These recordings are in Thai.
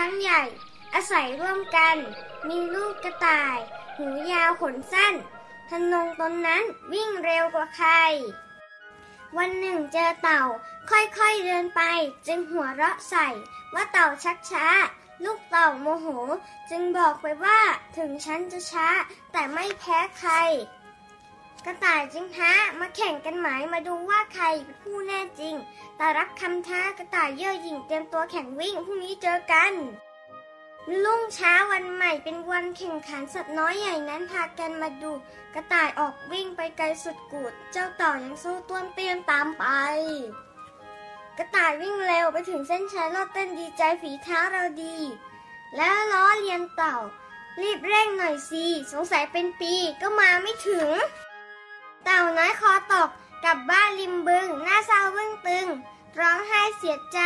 ทั้งเล็กทั้งใหญ่ อาศัยร่วมกัน มีลูกกระต่าย หูยาวขนสั้นทนงตนนั้นวิ่งเร็วกว่าใคร วันหนึ่งเจอเต่าค่อยๆเดินไป จึงหัวเราะใส่ว่าเต่าชักช้า ลูกเต่าโมโห จึงบอกไปว่าถึงฉันจะช้าแต่ไม่แพ้ใคร กระต่ายจึงท้ามาแข่งกันไหมมาดูว่าใครเป็นผู้แน่จริง แต่รับคำท้ากระต่ายเย่อหยิ่งเตรียมตัวแข่งวิ่งพรุ่งนี้เจอกันรุ่งเช้าวันใหม่เป็นวันแข่งขันสัตว์น้อยใหญ่นั้นพากันมาดู กระต่ายออกวิ่งไปไกลสุดกูด เจ้าต่อยังสู้ต้วนเตี้ยมตามไป กระต่ายวิ่งเร็วไปถึงเส้นชัยรอดเต้นดีใจฝีเท้าเราดี แล้วล้อเลียนเต่า รีบเร่งหน่อยสิสงสัยเป็นปีก็มาไม่ถึง เต่าน้อยคอตกกลับบ้านริมบึง หน้าเศร้าบึ้งตึง ร้องไห้เสียใจ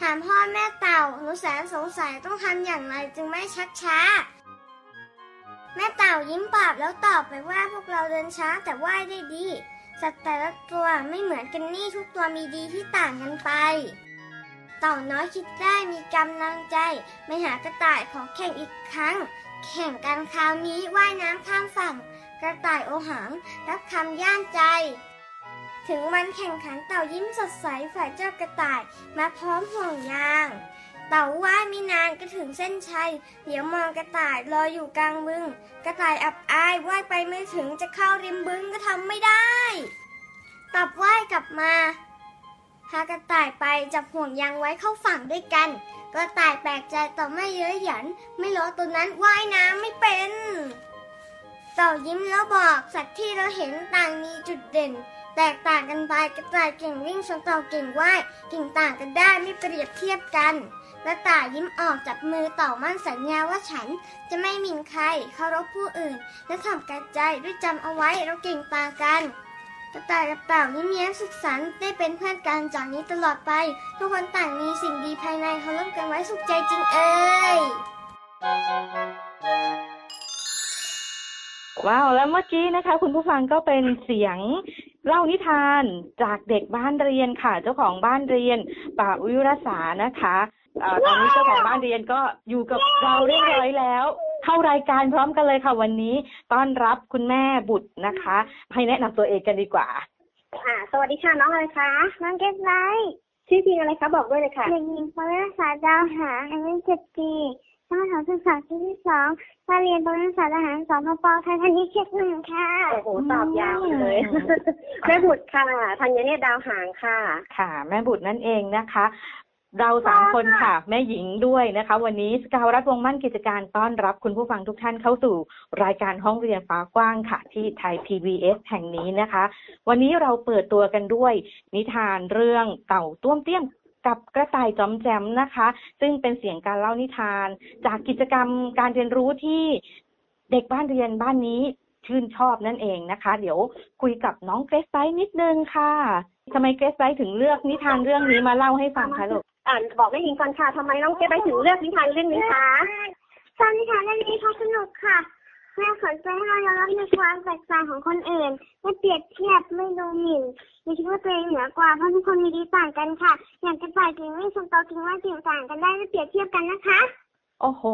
ถามพ่อแม่เต่าหนูแสนสงสัยต้องทำอย่างไรจึงไม่ชักช้า แม่เต่ายิ้มปราบแล้วตอบไปว่าพวกเราเดินช้าแต่ว่ายได้ดี สัตว์แต่ละตัวไม่เหมือนกันนี่ทุกตัวมีดีที่ต่างกันไปเต่าน้อยคิดได้มีกำลังใจไม่หากระต่ายขอแข่งอีกครั้ง แข่งกันคราวนี้ว่ายน้ำข้ามฝั่ง กระต่ายโอหัง รับคำย่านใจ ถึงวันแข่งขันเต่ายิ้มสดใสฝ่ายเจ้ากระต่ายมาพร้อมห่วงยาง เต่าว่ายไม่นานก็ถึงเส้นชัย เดี๋ยวมองกระต่ายรออยู่กลางบึง กระต่ายอับอายว่ายไปไม่ถึงจะเข้าริมบึงก็ทำไม่ได้ตับว่ายกลับมาพากระต่ายไปจับห่วงยางไว้เข้าฝั่งด้วยกัน กระต่ายแปลกใจต่อไม่เย้ยหยัน ไม่ล้อตัวนั้นว่ายน้ำไม่เป็น เต่ายิ้มแล้วบอกสัตว์ที่เราเห็นต่างมีจุดเด่น แตกต่างกันไปกระต่ายเก่งวิ่งส่วนเต่าเก่งว่ายเก่งต่างกันได้ไม่เปรียบเทียบกันกระต่ายยิ้มออกจับมือเต่ามั่นสัญญาว่าฉันจะไม่หมิ่นใครเคารพผู้อื่น และทำกระใจด้วยจำเอาไว้เราเก่งต่างกันกระต่ายกับเต่ายิ้มแย้มสุขสันต์ได้เป็นเพื่อนกันจากนี้ตลอดไป ทุกคนต่างมีสิ่งดีภายในเขาร่วมกันไว้สุขใจจริงเอ่ย ว้าวแล้วเมื่อกี้นะคะ คุณผู้ฟังก็เป็นเสียงเล่านิทานจากเด็กบ้านเรียนค่ะ เจ้าของบ้านเรียนป่าวิรสานะคะเอ่อตอนนี้เจ้าของบ้านเรียนก็อยู่กับเราเรียบร้อยแล้ว เข้ารายการพร้อมกันเลยค่ะวันนี้ต้อนรับคุณแม่บุตรนะคะ ให้แนะนำตัวเองกันดีกว่าอ่าสวัสดีค่ะน้องอะไรคะน้องเก็ตไลท์ชื่อจริงอะไรคะบอกด้วยเลยค่ะเด็กหญิงปริศาดาวหางอายุเจ็ดปี ชั้นประถมศึกษาปีที่สองมาเรียนปริศาสทหารสองมปไทยทันทีเขตหนึ่งค่ะโอ้โหตอบยาวเลยอืมแม่บุตรค่ะธัญเนตรดาวหางค่ะ ค่ะ แม่บุตรนั่นเองนะคะ เราสามคนค่ะ แม่หญิงด้วยนะคะ วันนี้สกาวรัฐวงศ์มั่นกิจการต้อนรับคุณผู้ฟังทุกท่านเข้าสู่รายการห้องเรียนฟ้ากว้างค่ะ ที่ไทย PBS แห่งนี้นะคะ วันนี้เราเปิดตัวกันด้วยนิทานเรื่องเต่าต้วมเตี้ยม กับกระต่ายจอมแจมนะคะ ซึ่งเป็นเสียงการเล่านิทาน จากกิจกรรมการเรียนรู้ที่เด็กบ้านเรียนบ้านนี้ชื่นชอบนั่นเองนะคะ เดี๋ยวคุยกับน้องเกรซไซส์นิดนึงค่ะทำไมเกรซไซส์ถึงเลือกนิทานเรื่องนี้มาเล่าให้ฟังคะลูกอ่านบอกแม่หญิงก่อนค่ะทำไมน้องเจ๊ไปถึงเลือกนิทานเรื่องนี้คะตอนนิทานเรื่องนี้เพราะสนุกค่ะ แม่สนใจให้เรายอมรับในความแตกต่างของคนอื่น ไม่เปรียบเทียบไม่ดูหมิ่นไม่คิดว่าตัวเองเหนือกว่าเพราะทุกคนมีดีต่างกันค่ะ อย่างกระต่ายกิ่งวิ่งชนโตกิ่งว่ากิ่งต่างกันได้ไม่เปรียบเทียบกันนะคะ โอ้โห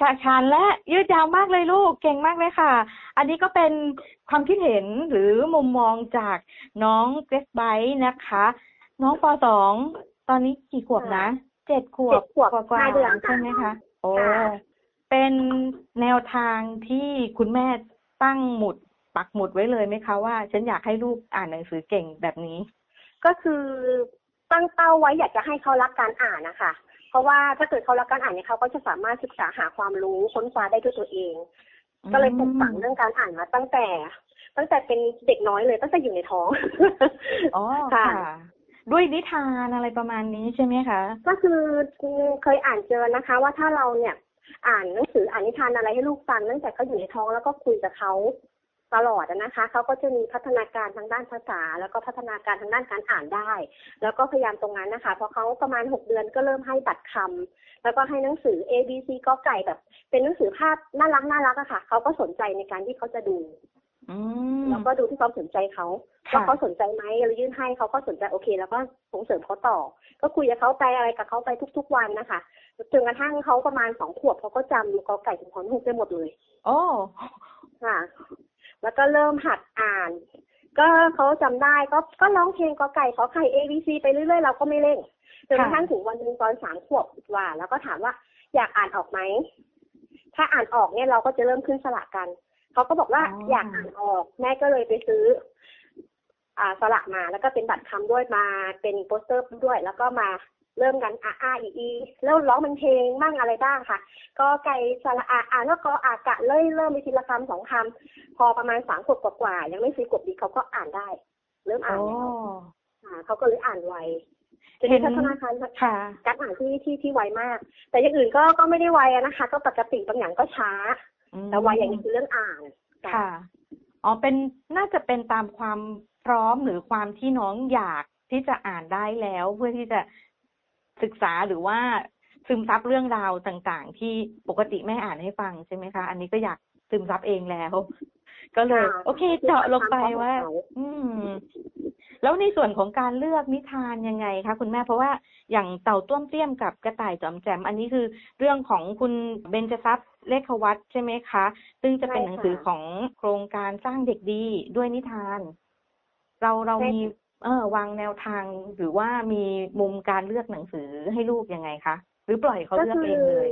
ฉาชานและยืดยาวมากเลยลูกเก่งมากเลยค่ะ อันนี้ก็เป็นความคิดเห็นหรือมุมมองจากน้องเกรซไบท์นะคะ น้องปสองตอนนี้กี่ขวบนะเจ็ดขวบเจ็ดขวบกว่าห้าเดือนๆใช่ไหมคะ โอ้ค่ะ เป็นแนวทางที่คุณแม่ตั้งหมุดปักหมุดไว้เลยไหมคะว่า ฉันอยากให้ลูกอ่านหนังสือเก่งแบบนี้ ก็คือตั้งเป้าไว้อยากจะให้เขารักการอ่านนะคะเพราะว่าถ้าเกิดเขารักการอ่านเนี่ยเขาก็จะสามารถศึกษาหาความรู้ค้นคว้าได้ด้วยตัวเอง ก็เลยปลูกฝังเรื่องการอ่านมาตั้งแต่ ตั้งแต่เป็นเด็กน้อยเลยตั้งแต่อยู่ในท้องอ๋อค่ะค่ะด้วยนิทานอะไรประมาณนี้ใช่ไหมคะ ก็คือเคยอ่านเจอนะคะ ว่าถ้าเราเนี่ย อ่านหนังสืออ่านนิทานอะไรให้ลูกฟังตั้งแต่เขาอยู่ในท้องแล้วก็คุยกับเขาตลอดอะนะคะเขาก็จะมีพัฒนาการทางด้านภาษา แล้วก็พัฒนาการทางด้านการอ่านได้ แล้วก็พยายามตรงนั้นนะคะพอเขาประมาณหกเดือนก็เริ่มให้บัตรคำแล้วก็ให้หนังสือ A B C ก็ไก่แบบ เป็นหนังสือภาพน่ารักน่ารักอะค่ะเขาก็สนใจในการที่เขาจะดูอืมแล้วก็ดูที่ความสนใจเขาค่ะว่าเขาสนใจไหมเรายื่นให้เขาก็สนใจโอเค แล้วก็ส่งเสริมเขาต่อ ก็คุยกับเขาไปอะไรกับเขาไปทุก ๆวันนะคะ จนกระทั่งเขาประมาณสองขวบเขาก็จำกอไก่ถึงขอนฮูกได้หมดเลยโอ้ค่ะ แล้วก็เริ่มหัดอ่าน ก็เขาจำได้ก็ก็ร้องเพลงกอไก่ขอไข่ A B C ไปเรื่อยๆเราก็ไม่เร่งจนกระทั่งถึงวันหนึ่งตอนสามขวบกว่า แล้วก็ถามว่าอยากอ่านออกไหมถ้าอ่านออกเนี่ยเราก็จะเริ่มขึ้นสระกันเขาก็บอกว่าอ๋อออยากอ่านออกแม่ก็เลยไปซื้อ อ่าสระมาแล้วก็เป็นบัตรคำด้วยมาเป็นโปสเตอร์ด้วย แล้วก็มา เริ่มกันอาอาอีอีแล้วร้องเป็นเพลงบ้างอะไรบ้างค่ะ ก็ไก่สระอาอ่านแล้วก็อากะเริ่มเริ่มไปทีละคำสองคำพอประมาณสามขวบกว่าๆยังไม่สี่ขวบดีเขาก็อ่านได้ เริ่มอ่านโอ้แล้วอ่าเขาก็เลยอ่านไวจะมีพัฒนาการค่ะการอ่านที่ที่ที่ไวมาก แต่อย่างอื่นก็ก็ไม่ได้ไวอะนะคะ ก็ปกติบางอย่างก็ช้าอืมแต่ไวอย่างนี้คือเรื่องอ่านค่ะอ๋อเป็นน่าจะเป็นตามความพร้อมหรือความที่น้องอยากที่จะอ่านได้แล้ว เพื่อที่จะ ศึกษาหรือว่าซึมซับเรื่องราวต่างๆ ที่ปกติแม่อ่านให้ฟังใช่ไหมคะ อันนี้ก็อยากซึมซับเองแล้ว ก็เลยค่ะโอเคเจาะลงไปว่าคือความพร้อมของเขาอืม แล้วในส่วนของการเลือกนิทานยังไงคะคุณแม่เพราะว่าอย่างเต่าต้วมเตี้ยมกับกระต่ายจอมแจม อันนี้คือเรื่องของคุณเบญจทรัพย์เลขวัตใช่ไหมคะ ซึ่งจะเป็นหนังสือของโครงการสร้างเด็กดีด้วยนิทาน เราเรามี เออวางแนวทางหรือว่ามีมุมการเลือกหนังสือให้ลูกยังไงคะหรือปล่อยเขาเลือกเองเลย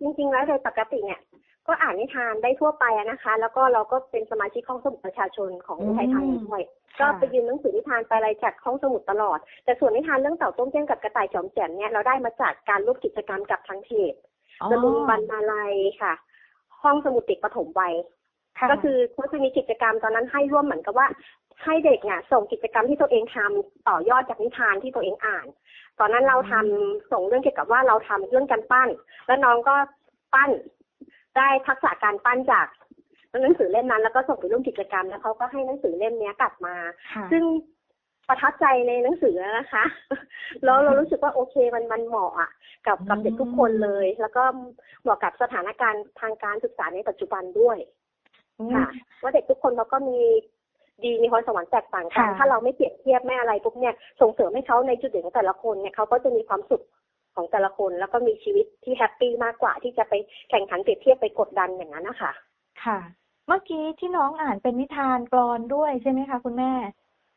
จริงๆแล้วโดยปกติเนี่ย ก็อ่านนิทานได้ทั่วไปอะนะคะ แล้วก็เราก็เป็นสมาชิกห้องสมุดประชาชนของอืมไทยทางด้วยค่ะก็ไปยืมหนังสือนิทานไปอะไรจากห้องสมุดตลอด แต่ส่วนนิทานเรื่องเต่าต้มเจ้งกับกระต่ายจอมแจ่มเนี่ยเราได้มาจากการร่วมกิจกรรมกับทางเพจอ๋อตะลุงบรรณาลัยค่ะ ห้องสมุดเด็กปฐมวัยค่ะก็คือเขาจะมีกิจกรรมตอนนั้นให้ร่วมเหมือนกับว่า ให้เด็กเนี่ยส่งกิจกรรมที่ตัวเองทำต่อยอดจากนิทานที่ตัวเองอ่าน ตอนนั้นเราทำส่งเรื่องเกี่ยวกับว่าเราทำเรื่องการปั้น แล้วน้องก็ปั้นได้ทักษะการปั้นจากหนังสือเล่มนั้น แล้วก็ส่งไปร่วมกิจกรรมแล้วเขาก็ให้หนังสือเล่มเนี้ยกลับมาค่ะซึ่งประทับใจในหนังสือนะคะ แล้วเรารู้สึกว่าโอเคมันมันเหมาะอะ กับกับเด็กทุกคนเลย แล้วก็เหมาะกับสถานการณ์ทางการศึกษาในปัจจุบันด้วยอืมค่ะว่าเด็กทุกคนเขาก็มี ดีมีพรสวรรค์แตกต่างกันค่ะถ้าเราไม่เปรียบเทียบไม่อะไรปุ๊บเนี่ยส่งเสริมให้เขาในจุดเด่นของแต่ละคนเนี่ยเขาก็จะมีความสุขของแต่ละคน แล้วก็มีชีวิตที่แฮปปี้มากกว่าที่จะไปแข่งขันเปรียบเทียบไปกดดันอย่างนั้นนะคะค่ะ เมื่อกี้ที่น้องอ่านเป็นนิทานกลอนด้วยใช่ไหมคะ คุณแม่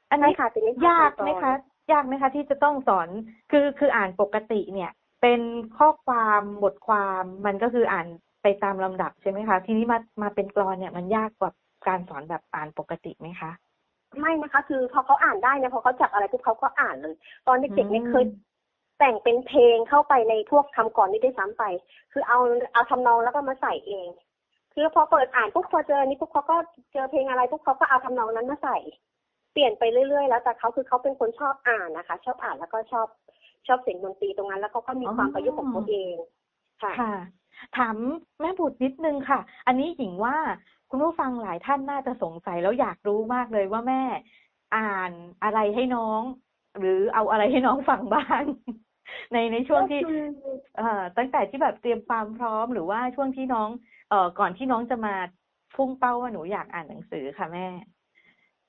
อันใช่นี้ค่ะเป็นนิทานยากไหมกลคะอนยากไหมคะ ที่จะต้องสอนคือคืออ่านปกติเนี่ย เป็นข้อความบทความมันก็คืออ่านไปตามลำดับใช่ไหมคะ ทีนี้มามาเป็นกลอนเนี่ยมันยากกว่า การสอนแบบอ่านปกติไหมคะไม่นะคะ คือพอเขาอ่านได้เนี่ยพอเขาจับอะไรปุ๊บเขาก็อ่านเลย ตอนเด็กๆเนี่ยอืมเคยแต่งเป็นเพลงเข้าไปในพวกคำก่อนนี้ได้วยซ้ำไป คือเอาเอาทำนองแล้วก็มาใส่เอง คือพอเปิดอ่านปุ๊บพอเจออนนี้ปุ๊บเขาก็เจอเพลงอะไรปุ๊บเขาก็เอาทำนองนั้นมาใส่ เปลี่ยนไปเรื่อยๆ แล้วแต่เขาคือเขาเป็นคนชอบอ่านนะคะ ชอบอ่านแล้วก็ชอบชอบเสียงดนตรีตรงนั้น แล้วเขาก็มีความประยุกต์ของตัวเองค่ะค่ะถามแม่บุตรนิดนึงค่ะ อันนี้หญิงว่า คุณผู้ฟังหลายท่านน่าจะสงสัยแล้วอยากรู้มากเลยว่าแม่อ่านอะไรให้น้อง หรือเอาอะไรให้น้องฟังบ้าง ในในช่วงที่ก็คือเอ่อตั้งแต่ที่แบบเตรียมความพร้อมหรือว่าช่วงที่น้อง เอ่อก่อนที่น้องจะมาพุ่งเป้าว่าหนูอยากอ่านหนังสือค่ะแม่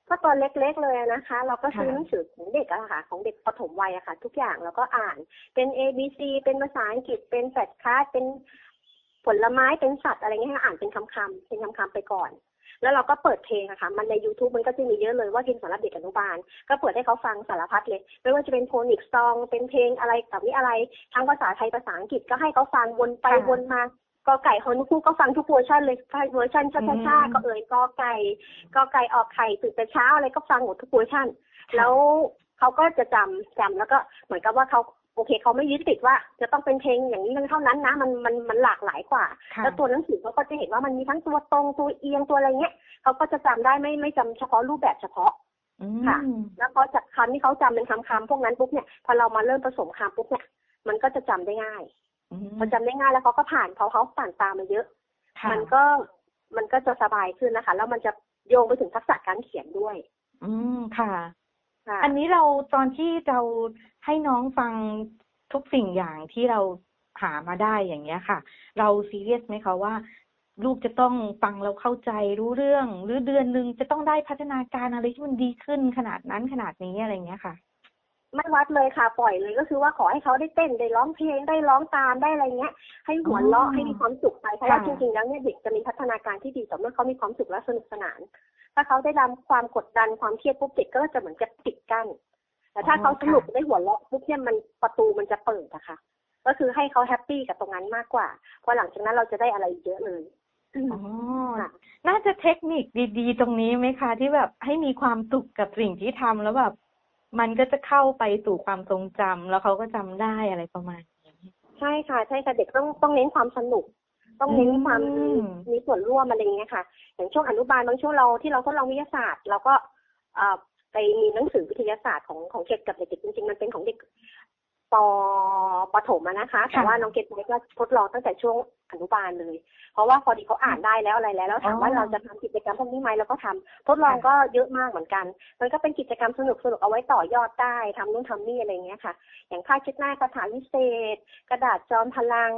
ก็ตอนเล็กๆเลยอะนะคะ เราก็ซื้อค่ะหนังสือของเด็กอะค่ะ ของเด็กปฐมวัยอะค่ะ ทุกอย่างเราก็อ่านเป็น A B C เป็นภาษาอังกฤษเป็นแฟลชการ์ดเป็น ผลไม้เป็นสัตว์อะไรเงี้ยให้อ่านเป็นคำๆเป็นคำๆไปก่อน แล้วเราก็เปิดเพลงอะค่ะ มันใน YouTube มันก็จะมีเยอะเลยว่ากินสำหรับเด็กอนุบาล ก็เปิดให้เขาฟังสารพัดเลย ไม่ว่าจะเป็น phonics song เป็นเพลงอะไรแบบนี้อะไร ทั้งภาษาไทยภาษาอังกฤษก็ให้เขาฟังวนไปค่ะวนมากอไก่ฮอนคู่ก็ฟังทุกเวอร์ชันเลยเวอร์ชันช้าอืมๆกอเอ๋ยกอไก่กอไก่ออกไข่ตื่นแต่เช้าอะไรก็ฟังหมดทุกเวอร์ชันค่ะแล้วเขาก็จะจำจำแล้วก็เหมือนกับว่าเขา โอเคเขาไม่ยึดติดว่า จะต้องเป็นเพลงอย่างนี้เท่านั้นนะ มันมันมันหลากหลายกว่าค่ะแล้วตัวหนังสือเขาก็จะเห็นว่ามันมีทั้งตัวตรงตัวเอียงตัวอะไรเงี้ยเขาก็จะจำได้ไม่ไม่จำเฉพาะรูปแบบเฉพาะอืมค่ะ แล้วพอจากคำที่เขาจำเป็นคำคำๆพวกนั้นปุ๊บเนี่ยพอเรามาเริ่มผสมคำปุ๊บเนี่ยมันก็จะจำได้ง่ายอืมพอจำได้ง่ายแล้วเขาก็ผ่านพอเขาผ่านตามมาเยอะค่ะมันก็มันก็จะสบายขึ้นนะคะ แล้วมันจะโยงไปถึงทักษะการเขียนด้วย อืมค่ะค่ะ อันนี้เราตอนที่เราให้น้องฟังทุกสิ่งอย่างที่เราหามาได้อย่างเงี้ยค่ะ เราซีเรียสไหมคะว่าลูกจะต้องฟังเราเข้าใจรู้เรื่อง หรือเดือนหนึ่งจะต้องได้พัฒนาการอะไรที่มันดีขึ้นขนาดนั้นขนาดนี้อะไรเงี้ยค่ะ ไม่วัดเลยค่ะ ปล่อยเลยก็คือว่าขอให้เขาได้เต้นได้ร้องเพลงได้ร้องตามได้อะไรเงี้ย ให้หัวเราะอ๋อให้มีความสุขไปเพราะว่าค่ะจริงๆแล้วเนี่ยเด็กจะมีพัฒนาการที่ดีต่อเมื่อเขามีความสุขและสนุกสนาน ถ้าเขาได้รับความกดดันความเครียดปุ๊บเด็กก็จะเหมือนจะปิดกั้นแต่ถ้าเขาสนุกได้หัวเราะปุ๊บเนี่ยมันประตูมันจะเปิดอะค่ะ ก็คือให้เขาแฮปปี้กับตรงนั้นมากกว่าเพราะหลังจากนั้นเราจะได้อะไรเยอะเลยอืมอ๋อค่ะน่าจะเทคนิคดี ๆ ตรงนี้ไหมคะ ที่แบบให้มีความสุขกับสิ่งที่ทำแล้วแบบ มันก็จะเข้าไปสู่ความทรงจำแล้วเขาก็จำได้อะไรประมาณนี้ใช่ค่ะ ใช่ค่ะเด็กต้องต้องเน้นความสนุก ต้องเน้นความอืมมีส่วนร่วมอะไรอย่างเงี้ยค่ะ อย่างช่วงอนุบาลบางช่วงเราที่เราทดลองวิทยาศาสตร์เราก็เอ่อไปมีหนังสือวิทยาศาสตร์ของของเด็กกับเด็กๆจริงๆมันเป็นของเด็ก ปปฐมนะคะ แต่ว่าน้องเกดไว้ก็ทดลองตั้งแต่ช่วงอนุบาลเลย เพราะว่าพอดีเขาอ่านได้แล้วอะไรแล้วแล้วถามว่าเราจะทำกิจกรรมพวกนี้ไหมเราก็ทำทดลองก็เยอะมากเหมือนกัน มันก็เป็นกิจกรรมสนุกสนุกๆเอาไว้ต่อยอดได้ทำนู่นทำนี่อะไรเงี้ยค่ะ อย่างผ้าเช็ดหน้าคาถาวิเศษ กระดาษจอมพลัง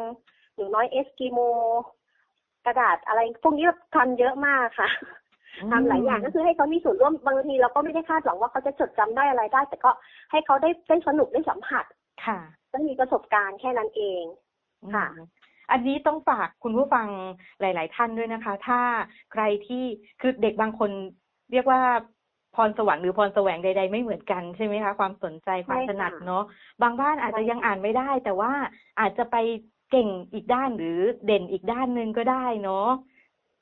หนูน้อยเอสกิโมกระดาษอะไรพวกนี้ทำเยอะมากค่ะทำหลายอย่างก็คือให้เขามีส่วนร่วมบางทีเราก็ไม่ได้คาดหวังว่าเขาจะจดจำได้อะไรได้ แต่ก็ให้เขาได้ได้สนุกได้สัมผัส ค่ะได้มีประสบการณ์แค่นั้นเองค่ะอืมอันนี้ต้องฝากคุณผู้ฟังหลาย ๆ ท่านด้วยนะคะ ถ้าใครที่คือเด็กบางคนเรียกว่าพรสวรรค์หรือพรแสวงใด ๆ ไม่เหมือนกันใช่ไหมคะ ความสนใจความใช่ถค่ะนัดเนาะบางบ้านอาจจะใช่ยังอ่านไม่ได้ แต่ว่าอาจจะไปเก่งอีกด้านหรือเด่นอีกด้านหนึ่งก็ได้เนาะใ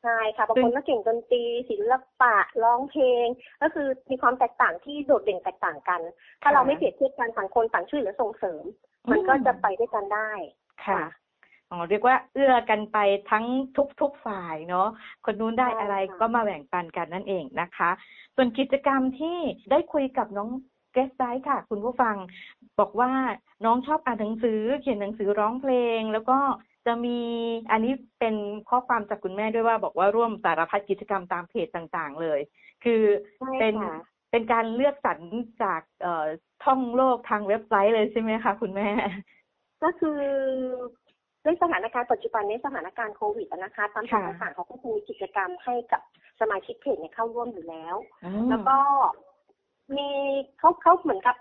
ช่ค่ะบางคนก็เก่งดนตรีศิลปะร้องเพลง ก็คือมีความแตกต่างที่โดดเด่นแตกต่างกัน ถ้าค่ะเราไม่เปรียบเทียบกันต่างคนต่างช่วยเหลือส่งเสริม มันก็จะไปด้วยกันได้ค่ะอ๋อเรียกว่าเอื้อกันไปทั้งทุกๆฝ่ายเนาะคนนู้นได้ใช่อะไรค่ะก็มาแบ่งปันกันนั่นเองนะคะ ส่วนกิจกรรมที่ได้คุยกับน้องเกสไซค่ะ คุณผู้ฟังบอกว่าน้องชอบอ่านหนังสือ เขียนหนังสือร้องเพลง แล้วก็ จะมีอันนี้เป็นข้อความจากคุณแม่ด้วยว่าบอกว่าร่วมสารพัดกิจกรรมตามเพจต่างๆ เลย คือใช่เป็นค่ะเป็นการเลือกสรรจากเอ่อท่องโลกทางเว็บไซต์เลยใช่ไหมคะคุณแม่ ก็คือด้วยสถานการณ์ปัจจุบันในสถานการณ์โควิดอะนะคะตามเพจค่ะต่างๆเขาก็จะมีกิจกรรมให้กับสมาชิกเพจเนี่ยเข้าร่วมอยู่แล้วอืมแล้วก็มีเขาเขาเหมือนกับ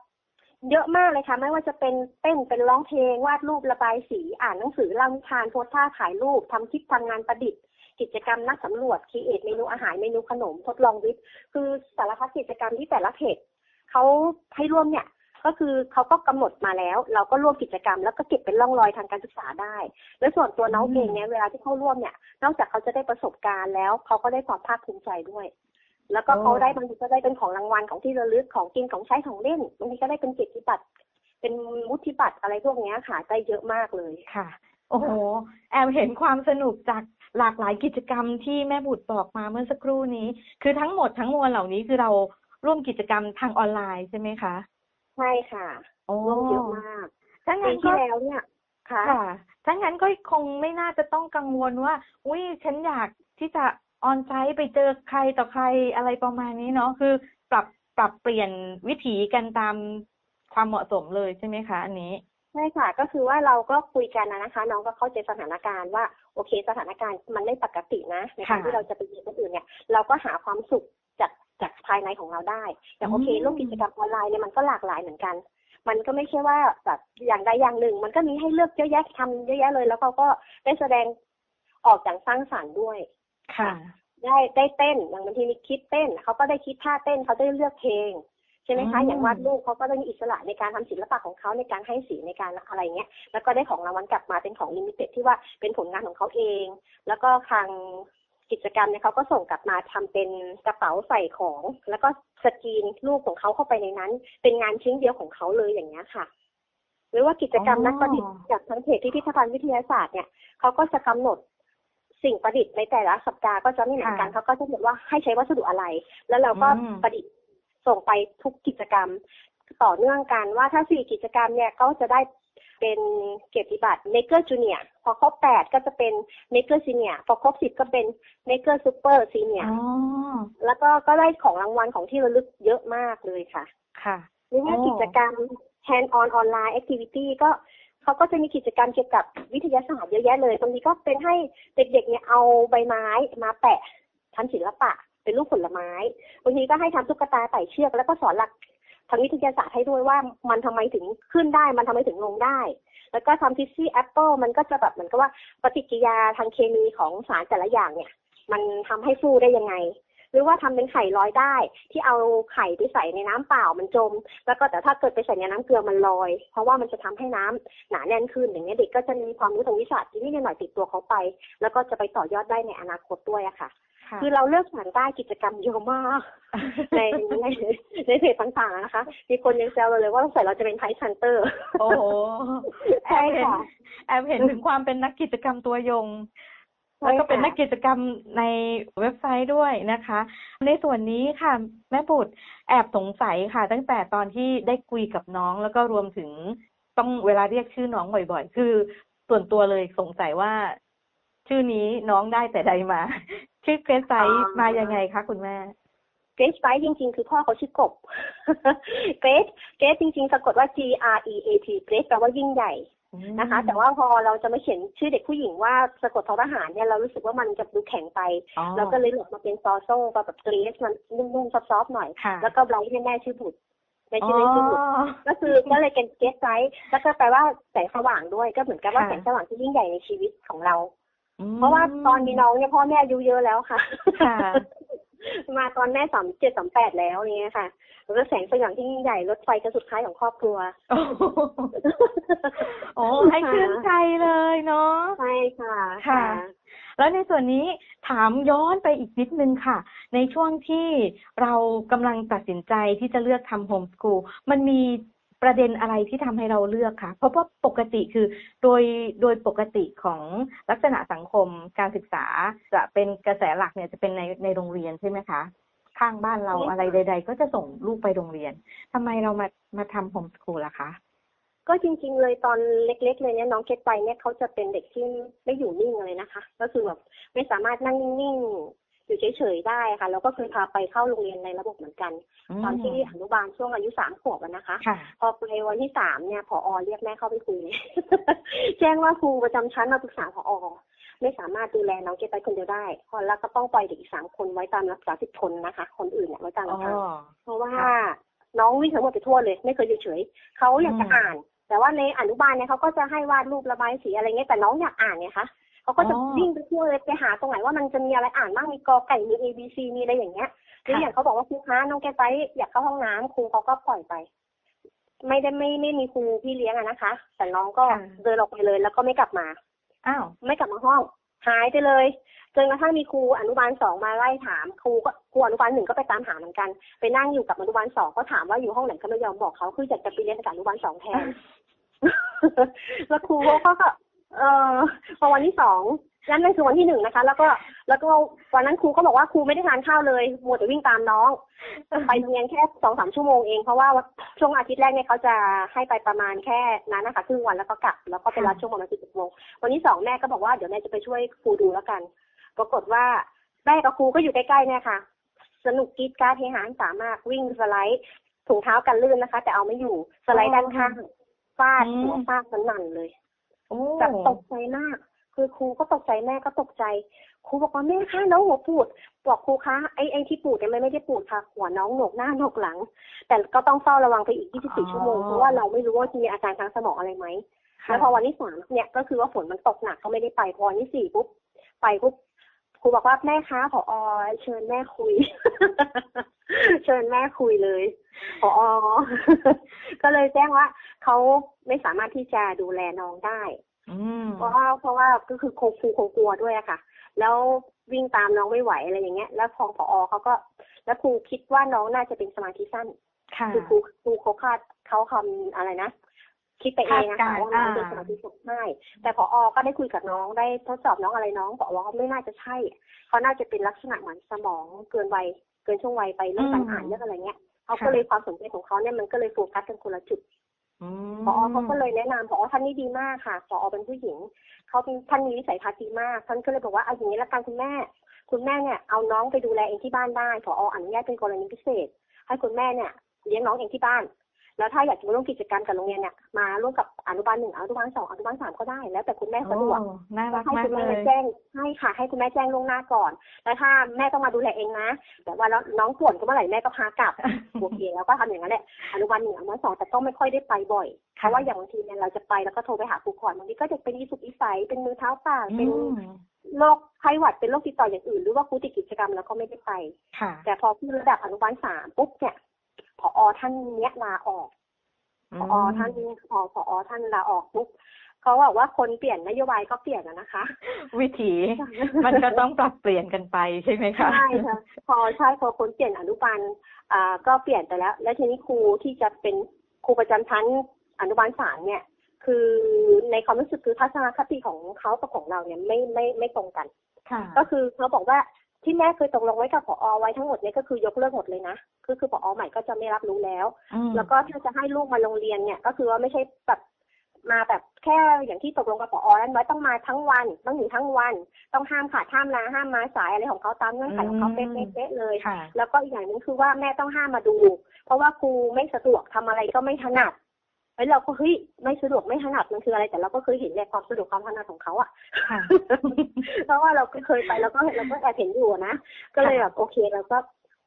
เยอะมากเลยค่ะ ไม่ว่าจะเป็นเต้นเป็นร้องเพลงวาดรูประบายสีอ่านหนังสือเล่านิทานโพสท่าถ่ายรูปทำคลิปทำงานประดิษฐ์ กิจกรรมนักสำรวจคีเอทเมนูอาหารเมนูขนมทดลองวิทย์คือสารพัดกิจกรรมที่แต่ละเพจเขาให้ร่วมเนี่ยก็คือเขาก็กำหนดมาแล้ว เราก็ร่วมกิจกรรม แล้วก็เก็บเป็นร่องรอยทางการศึกษาได้ และส่วนตัวน้องเองเนี่ยเวลาที่เข้าร่วมเนี่ย นอกจากเขาจะได้ประสบการณ์แล้วเขาก็ได้ความภาคภูมิใจด้วย แล้วก็เขาได้บางทีก็ได้เป็นของรางวัลของที่ระลึกของกินของใช้ของเล่นบางทีก็ได้เป็นเกียรติบัตรเป็นวุฒิบัตรอะไรพวกเนี้ยค่ะได้เยอะมากเลยค่ะ โอ้โหแอบเห็นความสนุกจากหลากหลายกิจกรรมที่แม่บุตรบอกมาเมื่อสักครู่นี้ คือทั้งหมดทั้งมวลเหล่านี้คือเราร่วมกิจกรรมทางออนไลน์ใช่ไหมคะใช่ค่ะโอ้ร่วมเยอะมากถ้าปีงั้นก็ที่แล้วเนี่ยค่ะค่ะถ้างั้นก็คงไม่น่าจะต้องกังวลว่า อุ้ยฉันอยากที่จะ ออนไซต์ไปเจอใครต่อใครอะไรประมาณนี้เนาะคือปรับปรับเปลี่ยนวิถีกันตามความเหมาะสมเลยใช่ไหมคะอันนี้ใช่ค่ะก็คือว่าเราก็คุยกันนะนะคะ น้องก็เข้าใจสถานการณ์ว่าโอเค สถานการณ์มันไม่ปกตินะในการค่ะที่เราจะไปเรียนคนอื่นเนี่ยเราก็หาความสุขจากจากภายในของเราได้อย่างโอเคอืมร่วมกิจกรรมออนไลน์เนี่ยมันก็หลากหลายเหมือนกัน มันก็ไม่ใช่ว่าแบบอย่างใดอย่างหนึ่ง มันก็มีให้เลือกเยอะแยะทำเยอะแยะเลย แล้วเขาก็ได้แสดงออกอย่างสร้างสรรค์ด้วย ค่ะ ได้ได้เต้นอย่างบางทีมีคิดเต้นเขาก็ได้คิดท่าเต้นเขาได้เลือกเพลงใช่ไหมคะอืมอย่างวาดรูปเขาก็ได้มีอิสระในการทำศิลปะของเขาในการให้สีในการอะไรเงี้ยแล้วก็ได้ของรางวัลกลับมาเป็นของลิมิเต็ดที่ว่าเป็นผลงานของเขาเอง แล้วก็ทางกิจกรรมเนี่ยเขาก็ส่งกลับมาทำเป็นกระเป๋าใส่ของ แล้วก็สกรีนรูปของเขาเข้าไปในนั้น เป็นงานชิ้นเดียวของเขาเลยอย่างเงี้ยค่ะรือว่ากิจกรรมอ๋อนักประดิษฐ์จากทางเพจพิพิธภัณฑ์วิทยาศาสตร์เนี่ยเขาก็จะกำหนด สิ่งประดิษฐ์ในแต่ละสัปดาห์ก็จะไม่เหมือนกันเขาก็จะบอกว่าให้ใช้วัสดุอะไร แล้วเราก็อืมประดิษฐ์ส่งไปทุกกิจกรรม ต่อเนื่องกันว่าถ้าสี่กิจกรรมเนี่ยก็จะได้เป็นเกียรติบัตร Maker Junior พอครบแปดก็จะเป็น Maker Senior พอครบสิบก็เป็น Maker Super Senior อ๋อแล้วก็ก็ได้ของรางวัลของที่ระลึกเยอะมากเลยค่ะ ค่ะหรือว่าโอ้กิจกรรม hand on online activity ก็ เขาก็จะมีกิจกรรมเกี่ยวกับวิทยาศาสตร์เยอะแยะเลยบางทีก็เป็นให้เด็กๆเนี่ยเอาใบไม้มาแปะทำศิลปะ เป็นรูปผลไม้บางทีก็ให้ทำตุ๊กตาไต่เชือก แล้วก็สอนหลักทางวิทยาศาสตร์ให้ด้วยว่ามันทำไมถึงขึ้นได้ มันทำไมถึงลงได้ แล้วก็ทำทิชชี่แอปเปิลมันก็จะแบบเหมือนกับว่าปฏิกิริยาทางเคมีของสารแต่ละอย่างเนี่ย มันทำให้ฟูได้ยังไง รือว่าทำเป็นไข่ลอยได้ ที่เอาไข่ไปใส่ในน้ำเปล่ามันจม แล้วก็แต่ถ้าเกิดไปใส่ในน้ำเกลือมันลอย เพราะว่ามันจะทำให้น้ำหนาแน่นขึ้นอย่างเงี้ยเด็กก็จะมีความรู้ทางวิชาที่นี่หน่อยติดตัวเขาไป แล้วก็จะไปต่อยอดได้ในอนาคตด้วยอะค่ะค่ะคือเราเลือกสรรได้กิจกรรมเยอะมากในในในเพจต่างๆนะคะ มีคนยังแซวเราเลยว่าสงสัยเราจะเป็นไพชันเตอร์ โอ้โหแอใช่บเห็นค่ะแอบเห็นถึงความเป็นนักกิจกรรมตัวยง แล้วก็เป็นนักกิจกรรมในเว็บไซต์ด้วยนะคะ ในส่วนนี้ค่ะ แม่บุตรแอบสงสัยค่ะ ตั้งแต่ตอนที่ได้คุยกับน้องแล้วก็รวมถึงต้องเวลาเรียกชื่อน้องบ่อยๆ คือส่วนตัวเลยสงสัยว่า ชื่อนี้น้องได้แต่ใดมา ชื่อเกรซไบรท์มายังไงคะคุณแม่เกรซไบรท์จริง ๆ คือพ่อเขาชื่อกบ great great จริง ๆ สะกดว่า G R E A T great แปลว่ายิ่งใหญ่ นะคะ แต่ว่าพอเราจะไม่เขียนชื่อเด็กผู้หญิงว่าสะกดทอทหารเนี่ยเรารู้สึกว่ามันจะดูแข็งไปอ๋อเราก็เลยหลบมาเป็นซอโซ่แบบเกรซมันนุ่มๆ soft ๆหน่อยค่ะแล้วก็ไบรท์ให้แม่ชื่อบุตรในอ๋อชื่อเล่นชื่อบุตรก็คือก็เลยเป็นเกสไซส์แล้วก็แปลว่าแสงสว่างด้วยก็เหมือนกับว่าค่ะแสงสว่างที่ยิ่งใหญ่ในชีวิตของเราอืมเพราะว่าตอนมีน้องเนี่ยพ่อแม่อายุเยอะแล้วค่ะค่ะ มาตอนแม่สามเจ็ดสามแปดแล้วเนี่ยค่ะแล้วก็แสงสว่างที่ยิ่งใหญ่รถไฟจะสุดท้ายของครอบครัวโอ้โหโอ้ให้ชื่นใจเลยเนาะใช่ค่ะค่ะ แล้วในส่วนนี้ถามย้อนไปอีกนิดนึงค่ะ ในช่วงที่เรากำลังตัดสินใจที่จะเลือกทำโฮมสกูลมันมี ประเด็นอะไรที่ทำให้เราเลือกคะเพราะว่าปกติคือโดยโดยปกติของลักษณะสังคมการศึกษาจะเป็นกระแสหลักเนี่ยจะเป็นในในโรงเรียนใช่ไหมคะข้างบ้านเราอะไรใด ๆ ก็จะส่งลูกไปโรงเรียนทำไมเรามามาทำโฮมสกูลล่ะคะก็จริง ๆ เลยตอนเล็ก ๆ เลยเนี่ยน้องเกตไปเนี่ยเขาจะเป็นเด็กที่ไม่อยู่นิ่งเลยนะคะ ก็คือแบบไม่สามารถนั่งนิ่ง อยู่เฉยๆได้ค่ะ แล้วก็เคยพาไปเข้าโรงเรียนในระบบเหมือนกัน ตอนที่อนุบาลช่วงอายุสามขวบอะนะคะค่ะพอไปวันที่สามเนี่ยผอเรียกแม่เข้าไปคุยเลยแจ้งว่าครูประจำชั้นมาปรึกษาผอไม่สามารถดูแลน้องเกตไปคนเดียวได้พอแล้วก็ต้องปล่อยเด็กอีกสามคนไว้ตามรักษาสิทธิชนนะคะ คนอื่นเนี่ยไว้ตามอ๋ลำพังอเพราะว่าค่ะน้องวิ่งทั้งหมดไปทั่วเลย ไม่เคยอยู่เฉยเขาอยากจะอืมอ่าน แต่ว่าในอนุบาลเนี่ยเขาก็จะให้วาดรูประบายสีอะไรเงี้ยแต่น้องอยากอ่านเนี่ยคะ เขาก็จะอ๋อวิ่งไปทั่วเลยไปหาตรงไหนว่ามันจะมีอะไรอ่านบ้างมีกอไก่มี A B C มีอะไรอย่างเงี้ยหรือค่ะอย่างเขาบอกว่าครูคะน้องแกไปอยากเข้าห้องน้ำครูเขาก็ปล่อยไป ไม่ได้ไม่ไม่มีครูพี่เลี้ยงอะนะคะ แต่น้องก็ค่ะเดินออกไปเลยแล้วก็ไม่กลับมาอ้าวไม่กลับมาห้องหายไปเลยจนกระทั่งมีครูอนุบาลสองมาไล่ถามครูก็ครูอนุบาลหนึ่งก็ไปตามหาเหมือนกัน ไปนั่งอยู่กับอนุบาลสองก็ถามว่าอยู่ห้องไหนก็ไม่ยอมบอกเขาคืออยากจะไปเรียนกับอนุบาลสองแทนแล้วครูเขาก็ เออพอวันที่สองนั่นนั่นคือวันที่หนึ่งนะคะ แล้วก็แล้วก็วันนั้นครูก็บอกว่าครูไม่ได้ทานข้าวเลยมัวแต่วิ่งตามน้องไปโรงเรียนแค่สองสามชั่วโมงเองเพราะว่าช่วงอาทิตย์แรกเนี่ยเขาจะให้ไปประมาณแค่นั้นนะคะครึ่งวันแล้วก็กลับแล้วก็ไปรับช่วงประมาณสิบโมงวันที่สองแม่ก็บอกว่าเดี๋ยวแม่จะไปช่วยครูดูแล้วกัน ปรากฏว่าแม่กับครูก็อยู่ใกล้ๆเนี่ยค่ะ สนุกกรีดกราร์ดเฮฮาสามารถวิ่งสไลด์ถุงเท้ากันลื่นนะคะ แต่เอาไม่อยู่สไลด์ด้านข้างฟาดอืมหัวฟาดสนั่นเลยโอ้ แบบตกใจมาก คือครูก็ตกใจแม่ก็ตกใจ ครูบอกว่าแม่คะน้องหัวปูดบอกครูคะไอ้ไอ้ที่ปูดเนี่ยมันไม่ได้ปูดค่ะ หัวน้องโหนกหน้าโหนกหลัง แต่ก็ต้องเฝ้าระวังไปอีก 24 ชั่วโมงเพราะว่าเราไม่รู้ว่าจะมีอาการทางสมองอะไรไหมค่ะแล้วพอวันที่สามเนี่ยก็คือว่าฝนมันตกหนักก็ไม่ได้ไปพอวันที่สี่ปุ๊บไปปุ๊บครูบอกว่าแม่คะผอเชิญแม่คุย เชิญแม่คุยเลยผอก็เลยแจ้งว่าเขาไม่สามารถที่จะดูแลน้องได้อืมเพราะว่าเพราะว่าก็คือคงครูคงกลัวด้วยอะค่ะ แล้ววิ่งตามน้องไม่ไหวอะไรอย่างเงี้ย แล้วพอผอเขาก็ แล้วครูคิดว่าน้องน่าจะเป็นสมาธิสั้นค่ะคือครูครูเขาคาดเขาคำอะไรนะคิดไปเองนะคาคะดการณ์ว่าน้องเป็นอ่าสมาธิสั้นใช่แต่พอก็ได้คุยกับน้องได้ทดสอบน้องอะไรน้องบอกว่าไม่น่าจะใช่เขาน่าจะเป็นลักษณะเหมือนสมองเกินวัย เกินช่วงวัยไปเรื่องการอ่านเรื่องอะไรเงี้ยเขาก็เลยความสนใจของเขาเนี่ยมันก็เลยโฟกัสกันคนละจุดอืมพอเขาก็เลยแนะนำผอ.ท่านนี้ดีมากค่ะผอ.เป็นผู้หญิงเขาเป็นท่านมีวิสัยทัศน์ดีมาก ท่านก็เลยบอกว่าเอาอย่างนี้ละกันคุณแม่ คุณแม่เนี่ยเอาน้องไปดูแลเองที่บ้านได้ผอ.อนุญาตเป็นกรณีพิเศษ ให้คุณแม่เนี่ยเลี้ยงน้องเองที่บ้าน แล้วถ้าอยากจะมาร่วมกิจกรรมกับโรงเรียนเนี่ยมาร่วมกับอนุบาลหนึ่งอนุบาลสองอนุบาลสามก็ได้แล้วแต่คุณแม่สะดวกโอ้น่ารักให้มากคุณแม่เลยแจ้งให้ค่ะ ให้คุณแม่แจ้งล่วงหน้าก่อน แล้วถ้าแม่ต้องมาดูแลเองนะแต่ว่าแล้วน้องป่วนก็เมื่อไหร่แม่ก็พากลับบวกเองแล้วก็ทำอย่างนั้นแหละอนุบาลหนึ่งอนุบาลสองแต่ก็ไม่ค่อยได้ไปบ่อยเพราะว่าอย่างบางทีเนี่ยเราจะไปแล้วก็โทรไปหาครูก่อนบางทีก็จะเป็นอีสุกอีใสเป็นมือเท้าปากเป็นอืมโรคไข้หวัดเป็นโรคติดต่ออย่างอื่น หรือว่าครูติดกิจกรรมแล้วก็ไม่ได้ไปค่ะแต่พอขึ้นระดับอนุบาลสามปุ๊บเนี่ย พอท่านเนี้ยลาออกพอท่านพอพอท่านลาออกปุ๊บเขาบอกว่าคนเปลี่ยนนโยบายก็เปลี่ยนอะนะคะ วิถีมันก็ต้องปรับเปลี่ยนกันไปใช่ไหมคะใช่ค่ะพอใช่พอคนเปลี่ยนอนุบาลอ่าก็เปลี่ยนไปแล้ว แล้วทีนี้ครูที่จะเป็นครูประจำชั้นอนุบาลสามเนี่ย คือในความรู้สึกคือทัศนคติของเขากับของเราเนี่ยไม่ไม่ไม่ตรงกันค่ะก็คือเขาบอกว่า ที่แม่เคยตกลงไว้กับผอไว้ทั้งหมดเนี่ยก็คือยกเลิกหมดเลยนะคือคือผอใหม่ก็จะไม่รับรู้แล้วอืมแล้วก็ถ้าจะให้ลูกมาโรงเรียนเนี่ย ก็คือว่าไม่ใช่แบบมาแบบแค่อย่างที่ตกลงกับผอนั้นไว้ต้องมาทั้งวันต้องอยู่ทั้งวัน ต้องห้ามขาดห้ามลาห้ามมาสายอะไรของเขาตามเงื่อนไขของเขาเป๊ะๆๆเลยค่ะแล้วก็อีกอย่างหนึงคือว่าแม่ต้องห้ามมาดู เพราะว่าครูไม่สะดวกทำอะไรก็ไม่ถนัด แล้วเราก็เฮ้ยไม่สะดวกไม่ถนัดมันคืออะไร แต่เราก็เคยเห็นในความสะดวกความถนัดของเขาอะค่ะเพราะว่าเราก็เคยไปแล้วก็เราก็แอบเห็นอยู่นะก็เลยแบบโอเคเราก็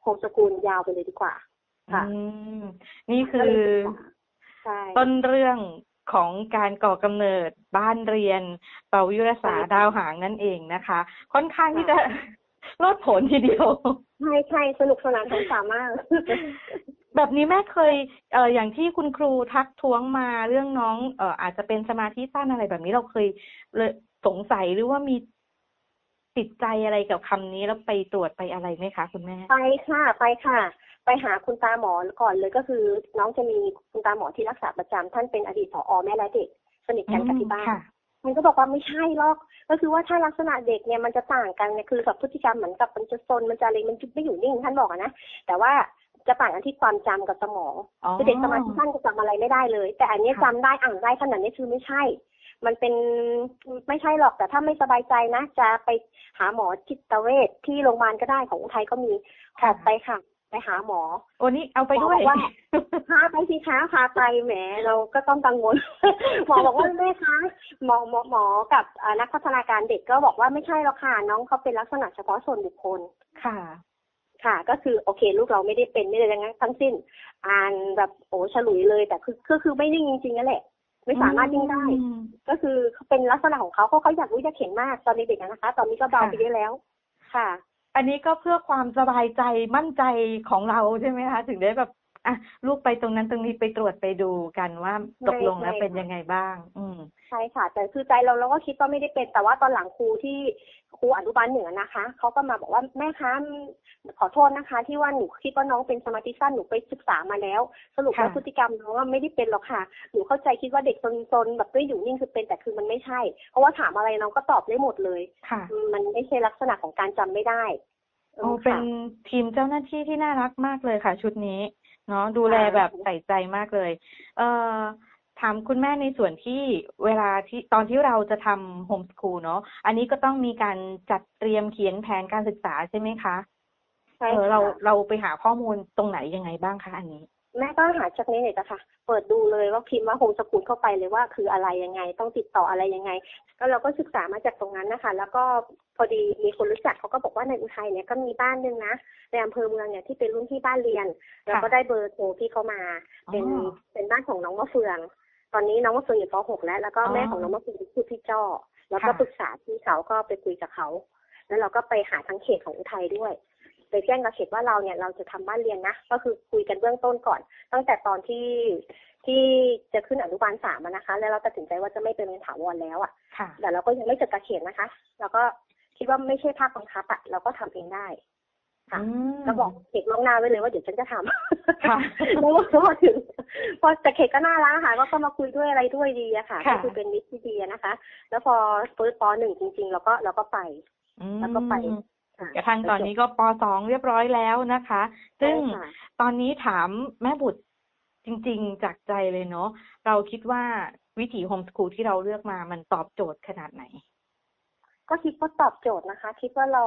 โฮมสกูลยาวไปเลยดีกว่า ค่ะอืมนี่คืก็อเลยศึกษาใช่ต้นเรื่องของการก่อกำเนิดบ้านเรียนเป่ายุรศาสตร์ดาวหางนั่นเองนะคะ ค่อนข้างที่จะ โลดโผนทีเดียว ใช่ใช่สนุกสนานทั้งสามมากแบบนี้แม่เคยเอ่ออย่างที่คุณครูทักท้วงมาเรื่องน้องเอ่ออาจจะเป็นสมาธิสั้นอะไรแบบนี้เราเคยเลยสงสัยหรือว่ามีติดใจอะไรกับคำนี้แล้วไปตรวจไปอะไรไหมคะ คุณแม่ ไปค่ะไปค่ะ ไปหาคุณตาหมอก่อนเลยก็คือ น้องจะมีคุณตาหมอที่รักษาประจำท่านเป็นอดีตผอแม่และเด็ก สนิทกันกับที่บ้านค่ะมันก็บอกว่าไม่ใช่หรอก ก็คือว่าถ้าลักษณะเด็กเนี่ยมันจะต่างกันเนี่ยคือกับพฤติกรรมเหมือนกับมันจะซนมันจะอะไรมันจะไม่อยู่นิ่งท่านบอกอะนะแต่ว่าจะต่างกันที่ความจำกับสมองอ๋อคือเด็กสมาธิสั้นจะจำอะไรไม่ได้เลย แต่อันเนี้ยค่ะจำได้อ่านได้ขนาดนี้คือไม่ใช่ มันเป็นไม่ใช่หรอกแต่ถ้าไม่สบายใจนะ จะไปหาหมอจิตเวชที่โรงพยาบาลก็ได้ของอุทัยก็มีขอบไปค่ะ ไปหาหมอโอ้นี่เอาไปด้วยหมอบอกว่าพาไปสิคะพาไปแหมเราก็ต้องกังวลหมอบอกว่าแม่คะหมอหมอหมอกับอ่านักพัฒนาการเด็กก็บอกว่าไม่ใช่หรอกค่ะน้องเขาเป็นลักษณะเฉพาะส่วนบุคคลค่ะ ค่ะ ก็คือโอเค ลูกเราไม่ได้เป็นไม่ได้ยังไงทั้งสิ้น อ่านแบบโอ้ฉลุยเลย แต่คือก็คือไม่นิ่งจริงๆนั่นแหละไม่สามารถนิ่งได้อืมก็คือเป็นลักษณะของเขาเขาเขาอยากรู้อยากเห็นมากตอนเด็กๆอะนะคะ ตอนนี้ก็เบาค่ะไปเยอะแล้ว ค่ะ อันนี้ก็เพื่อความสบายใจมั่นใจของเราใช่ไหมคะถึงได้แบบ อะลูกไปตรงนั้นตรงนี้ไปตรวจไปดูกันว่าตกลงแล้วใช่เป็นยังไงบ้าง อืมใช่ค่ะ แต่คือใจเราเราก็คิดว่าไม่ได้เป็น แต่ว่าตอนหลังครูที่ครูอนุบาลเหนือนะคะเขาก็มาบอกว่าแม่คะขอโทษนะคะ ที่ว่าหนูคิดว่าน้องเป็นสมาธิสั้นหนูไปศึกษามาแล้ว สรุปแล้วค่ะพฤติกรรมน้องว่าไม่ได้เป็นหรอกค่ะหนูเข้าใจคิดว่าเด็กซนๆแบบไม่อยู่นิ่งคือเป็นแต่คือมันไม่ใช่ เพราะว่าถามอะไรน้องก็ตอบได้หมดเลยค่ะมันไม่ใช่ลักษณะของการจำไม่ได้โอ้ออเป็นค่ะทีมเจ้าหน้าที่ที่น่ารักมากเลยค่ะ ชุดนี้ เนาะดูแลค่ะแบบใส่ใจมากเลย เอ่อถามคุณแม่ในส่วนที่เวลาที่ตอนที่เราจะทำโฮมสคูลเนาะอันนี้ก็ต้องมีการจัดเตรียมเขียนแผนการศึกษาใช่ไหมคะใช่เออค่ะเราเราไปหาข้อมูลตรงไหนยังไงบ้างคะอันนี้ แม่ก็หาจากในเน็ตอะค่ะ เปิดดูเลยว่าพิมพ์ว่าโฮมสกูลเข้าไปเลยว่าคืออะไรยังไง ต้องติดต่ออะไรยังไง ก็เราก็ศึกษามาจากตรงนั้นนะคะ แล้วก็พอดีมีคนรู้จักเขาก็บอกว่าในอุทัยเนี่ยก็มีบ้านหนึ่งนะในอำเภอเมืองเนี่ยที่เป็นรุ่นที่บ้านเรียนแล้วก็ได้เบอร์โทรพี่เขามา เป็นอ๋อเป็นบ้านของน้องมะเฟือง ตอนนี้น้องมะเฟืองอยู่ป .6 แล้ว แล้วก็แม่อ๋อของน้องมะเฟืองคือพี่จ้อแล้วก็ค่ะปรึกษาพี่เขาก็ไปคุยกับเขา แล้วเราก็ไปหาทั้งเขตของอุทัยด้วย ไปแจ้งกับเขตว่าเราเนี่ยเราจะทำบ้านเรียนนะ ก็คือคุยกันเบื้องต้นก่อน ตั้งแต่ตอนที่ที่จะขึ้นอนุบาลสามอะนะคะ แล้วเราตัดสินใจว่าจะไม่เป็นถาวรแล้วอะค่ะแต่เราก็ยังไม่จดกับเขตนะคะเราก็คิดว่าไม่ใช่ภาคบังคับอะเราก็ทำเองได้ค่ะอืมก็บอกเด็กล่วงหน้าไว้เลยว่าเดี๋ยวฉันจะทำค่ะแล้วพอถึง พอแต่เขกก็น่ารักค่ะก็เข้ามาคุยด้วยอะไรด้วยดีอะค่ะค่ะก็คือเป็นมิตรที่ดีอะนะคะ แล้วพอเฟิร์สปหนึ่งจริงๆเราก็เราก็ไปอืมแล้วก็ไปค่ะ กระทั่งตอนนี้ก็ปสองเรียบร้อยแล้วนะคะ ซึ่งใช่ค่ะตอนนี้ถามแม่บุตรจริง ๆ จากใจเลยเนาะเราคิดว่าวิถี homeschool ที่เราเลือกมามันตอบโจทย์ขนาดไหน ก็คิดว่าตอบโจทย์นะคะ คิดว่าเรา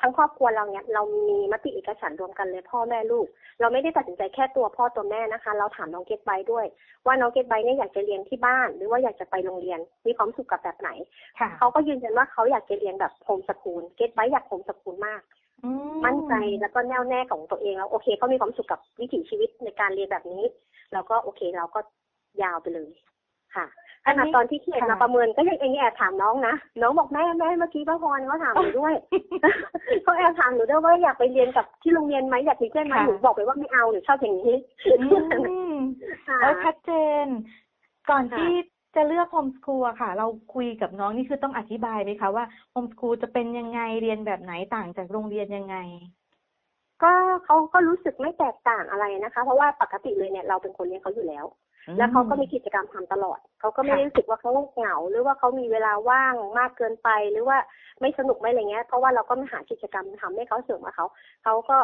ทั้งครอบครัวเราเนี่ยเรามีมติเอกฉันท์รวมกันเลยพ่อแม่ลูก เราไม่ได้ตัดสินใจแค่ตัวพ่อตัวแม่นะคะ เราถามน้องเกรซไบรท์ด้วย ว่าน้องเกตไบเนี่ยอยากจะเรียนที่บ้าน หรือว่าอยากจะไปโรงเรียนมีความสุขกับแบบไหนค่ะเขาก็ยืนยันว่าเขาอยากจะเรียนแบบโฮมสคูลเกตไบอยากโฮมสคูลมากอืมั่นใจแล้วก็แน่วแน่ของตัวเองแล้วโอเคเขามีความสุขกับวิถีชีวิตในการเรียนแบบนี้ เราก็โอเคเราก็ยาวไปเลยค่ะ ขณะตอนที่เขียนมาประเมินก็ยังเองแอบถามน้องนะ น้องบอกแม่แม่เมื่อกี้ป้าพรเขาถามหนูด้วยเขาแอบถามหนูด้วยว่าอยากไปเรียนกับที่โรงเรียนไหมอยากมีเพื่อนไหมหนูบอกไปว่าไม่เอาหนูชอบอย่างนี้อืมค่ะแล้วชัดเจน ก่อนค่ะที่จะเลือกโฮมสคูลอะค่ะ เราคุยกับน้องนี่คือต้องอธิบายไหมคะว่าโฮมสคูลจะเป็นยังไงเรียนแบบไหนต่างจากโรงเรียนยังไง ก็เขาก็รู้สึกไม่แตกต่างอะไรนะคะ เพราะว่าปกติเลยเนี่ยเราเป็นคนเลี้ยงเขาอยู่แล้ว แล้วเขาก็มีกิจกรรมทำตลอด เขาก็ไม่ได้รู้สึกว่าเขาเหงา หรือว่าเขามีเวลาว่างมากเกินไป หรือว่าไม่สนุกไม่อะไรเงี้ย เพราะว่าเราก็มาหากิจกรรมทำให้เขาเสริมมาเขา เขาก็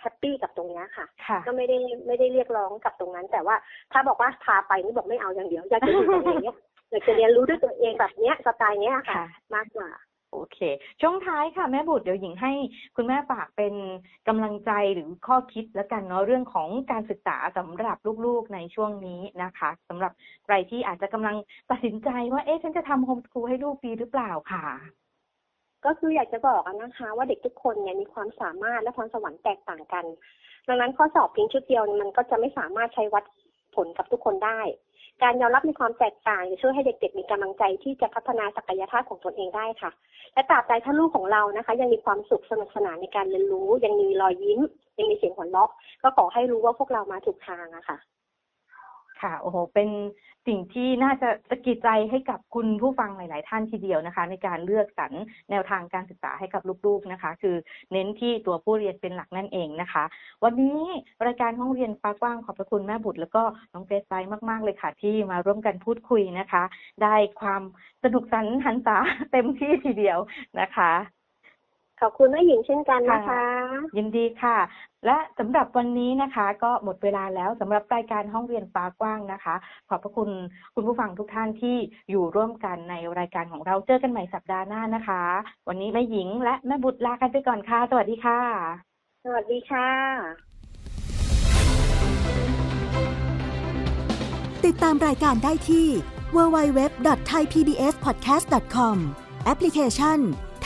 แฮปปี้กับตรงเนี้ยค่ะค่ะ ก็ไม่ได้ไม่ได้เรียกร้องกับตรงนั้น แต่ว่าถ้าบอกว่าพาไปนี่บอกไม่เอาอย่างเดียว อยากจะอยู่กับตัวเองเนี้ยอยากจะเรียนรู้ด้วยตัวเองแบบเนี้ยสไตล์เนี้ยค่ะค่ะมากกว่า โอเค ช่วงท้ายค่ะแม่บุตรเดี๋ยวหญิงให้คุณแม่ฝากเป็นกำลังใจหรือข้อคิดแล้วกันเนาะเรื่องของการศึกษาสำหรับลูกๆในช่วงนี้นะคะสำหรับใครที่อาจจะกำลังตัดสินใจว่าเอ๊ะฉันจะทำโฮมสคูลให้ลูกดีหรือเปล่าค่ะ ก็คืออยากจะบอกนะคะ ว่าเด็กทุกคนเนี่ยมีความสามารถและพรสวรรค์แตกต่างกัน ดังนั้นข้อสอบเพียงชุดเดียวมันก็จะไม่สามารถใช้วัดผลกับทุกคนได้ การยอมรับในความแตกต่างจะช่วยให้เด็กๆมีกำลังใจที่จะพัฒนาศักยภาพของตนเองได้ค่ะ และตราบใดถ้าลูกของเรานะคะ ยังมีความสุขสนุกสนานในการเรียนรู้ ยังมีรอยยิ้ม ยังมีเสียงหัวเราะก็ขอให้รู้ว่าพวกเรามาถูกทางอะค่ะ ค่ะโอ้โหเป็นสิ่งที่น่าจะสะกิดใจให้กับคุณผู้ฟังหลาย ๆ ท่านทีเดียวนะคะ ในการเลือกสรรแนวทางการศึกษาให้กับลูก ๆ นะคะ คือเน้นที่ตัวผู้เรียนเป็นหลักนั่นเองนะคะ วันนี้รายการห้องเรียนฟ้ากว้างขอบพระคุณแม่บุตร แล้วก็น้องเกรซไซมาก ๆ เลยค่ะ ที่มาร่วมกันพูดคุยนะคะ ได้ความสนุกสันหันษาเต็มที่ทีเดียวนะคะ ขอบคุณแม่หญิงเช่นกันนะคะ ยินดีค่ะ และสำหรับวันนี้นะคะ ก็หมดเวลาแล้วสำหรับรายการห้องเรียนฟ้ากว้างนะคะ ขอบพระคุณคุณผู้ฟังทุกท่านที่อยู่ร่วมกันในรายการของเราเจอกันใหม่สัปดาห์หน้านะคะ วันนี้แม่หญิงและแม่บุตรลากันไปก่อนค่ะ สวัสดีค่ะ สวัสดีค่ะ ติดตามรายการได้ที่ www.thaipbspodcast.com แอปพลิเคชัน